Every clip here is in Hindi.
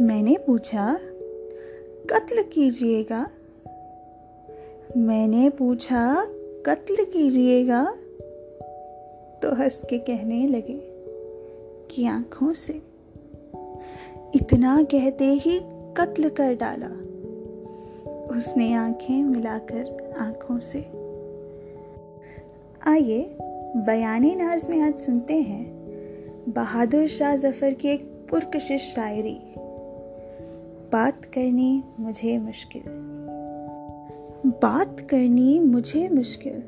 मैंने पूछा, कत्ल कीजिएगा? मैंने पूछा, कत्ल कीजिएगा? तो हंस के कहने लगे, कि आँखों से। इतना कहते ही कत्ल कर डाला। उसने आँखें मिलाकर आँखों से। आइए बयानी नाज में आज सुनते हैं बहादुर शाह ज़फ़र की एक पुरकशिश शायरी। बात करनी मुझे मुश्किल। बात करनी मुझे मुश्किल।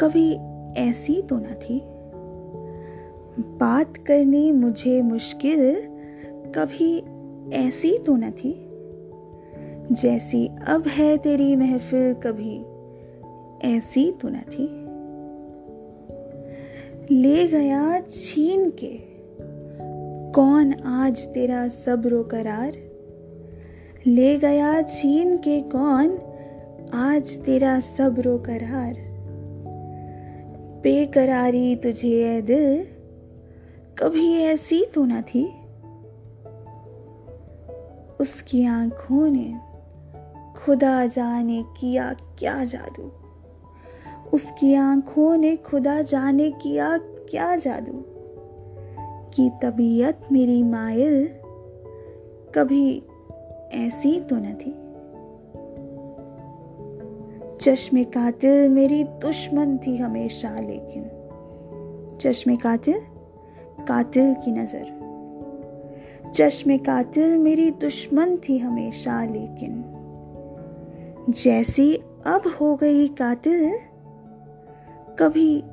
कभी ऐसी तो न थी। बात करनी मुझे मुश्किल, कभी ऐसी तो न थी। जैसी अब है तेरी महफिल, कभी ऐसी तो न थी। ले गया छीन के कौन आज तेरा सब्र करार? ले गया छीन के कौन आज तेरा सब्र करार? बेकरारी तुझे है दिल, कभी ऐसी तो न थी। उसकी आँखों ने खुदा जाने किया क्या जादू? उसकी आँखों ने खुदा जाने किया क्या जादू? कि तबीयत मेरी मायल कभी ऐसी तो न थी। चश्मे कातिल मेरी दुश्मन थी हमेशा, लेकिन चश्मे कातिल कातिल की नज़र। चश्मे कातिल मेरी दुश्मन थी हमेशा, लेकिन जैसी अब हो गई कातिल, कभी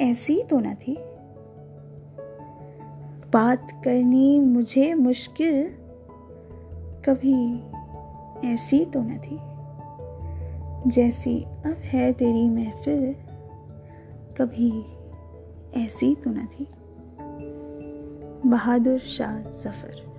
ऐसी तो न थी। बात करनी मुझे मुश्किल कभी ऐसी तो न थी। जैसी अब है तेरी महफिल, कभी ऐसी तो न थी। बहादुर शाह ज़फ़र।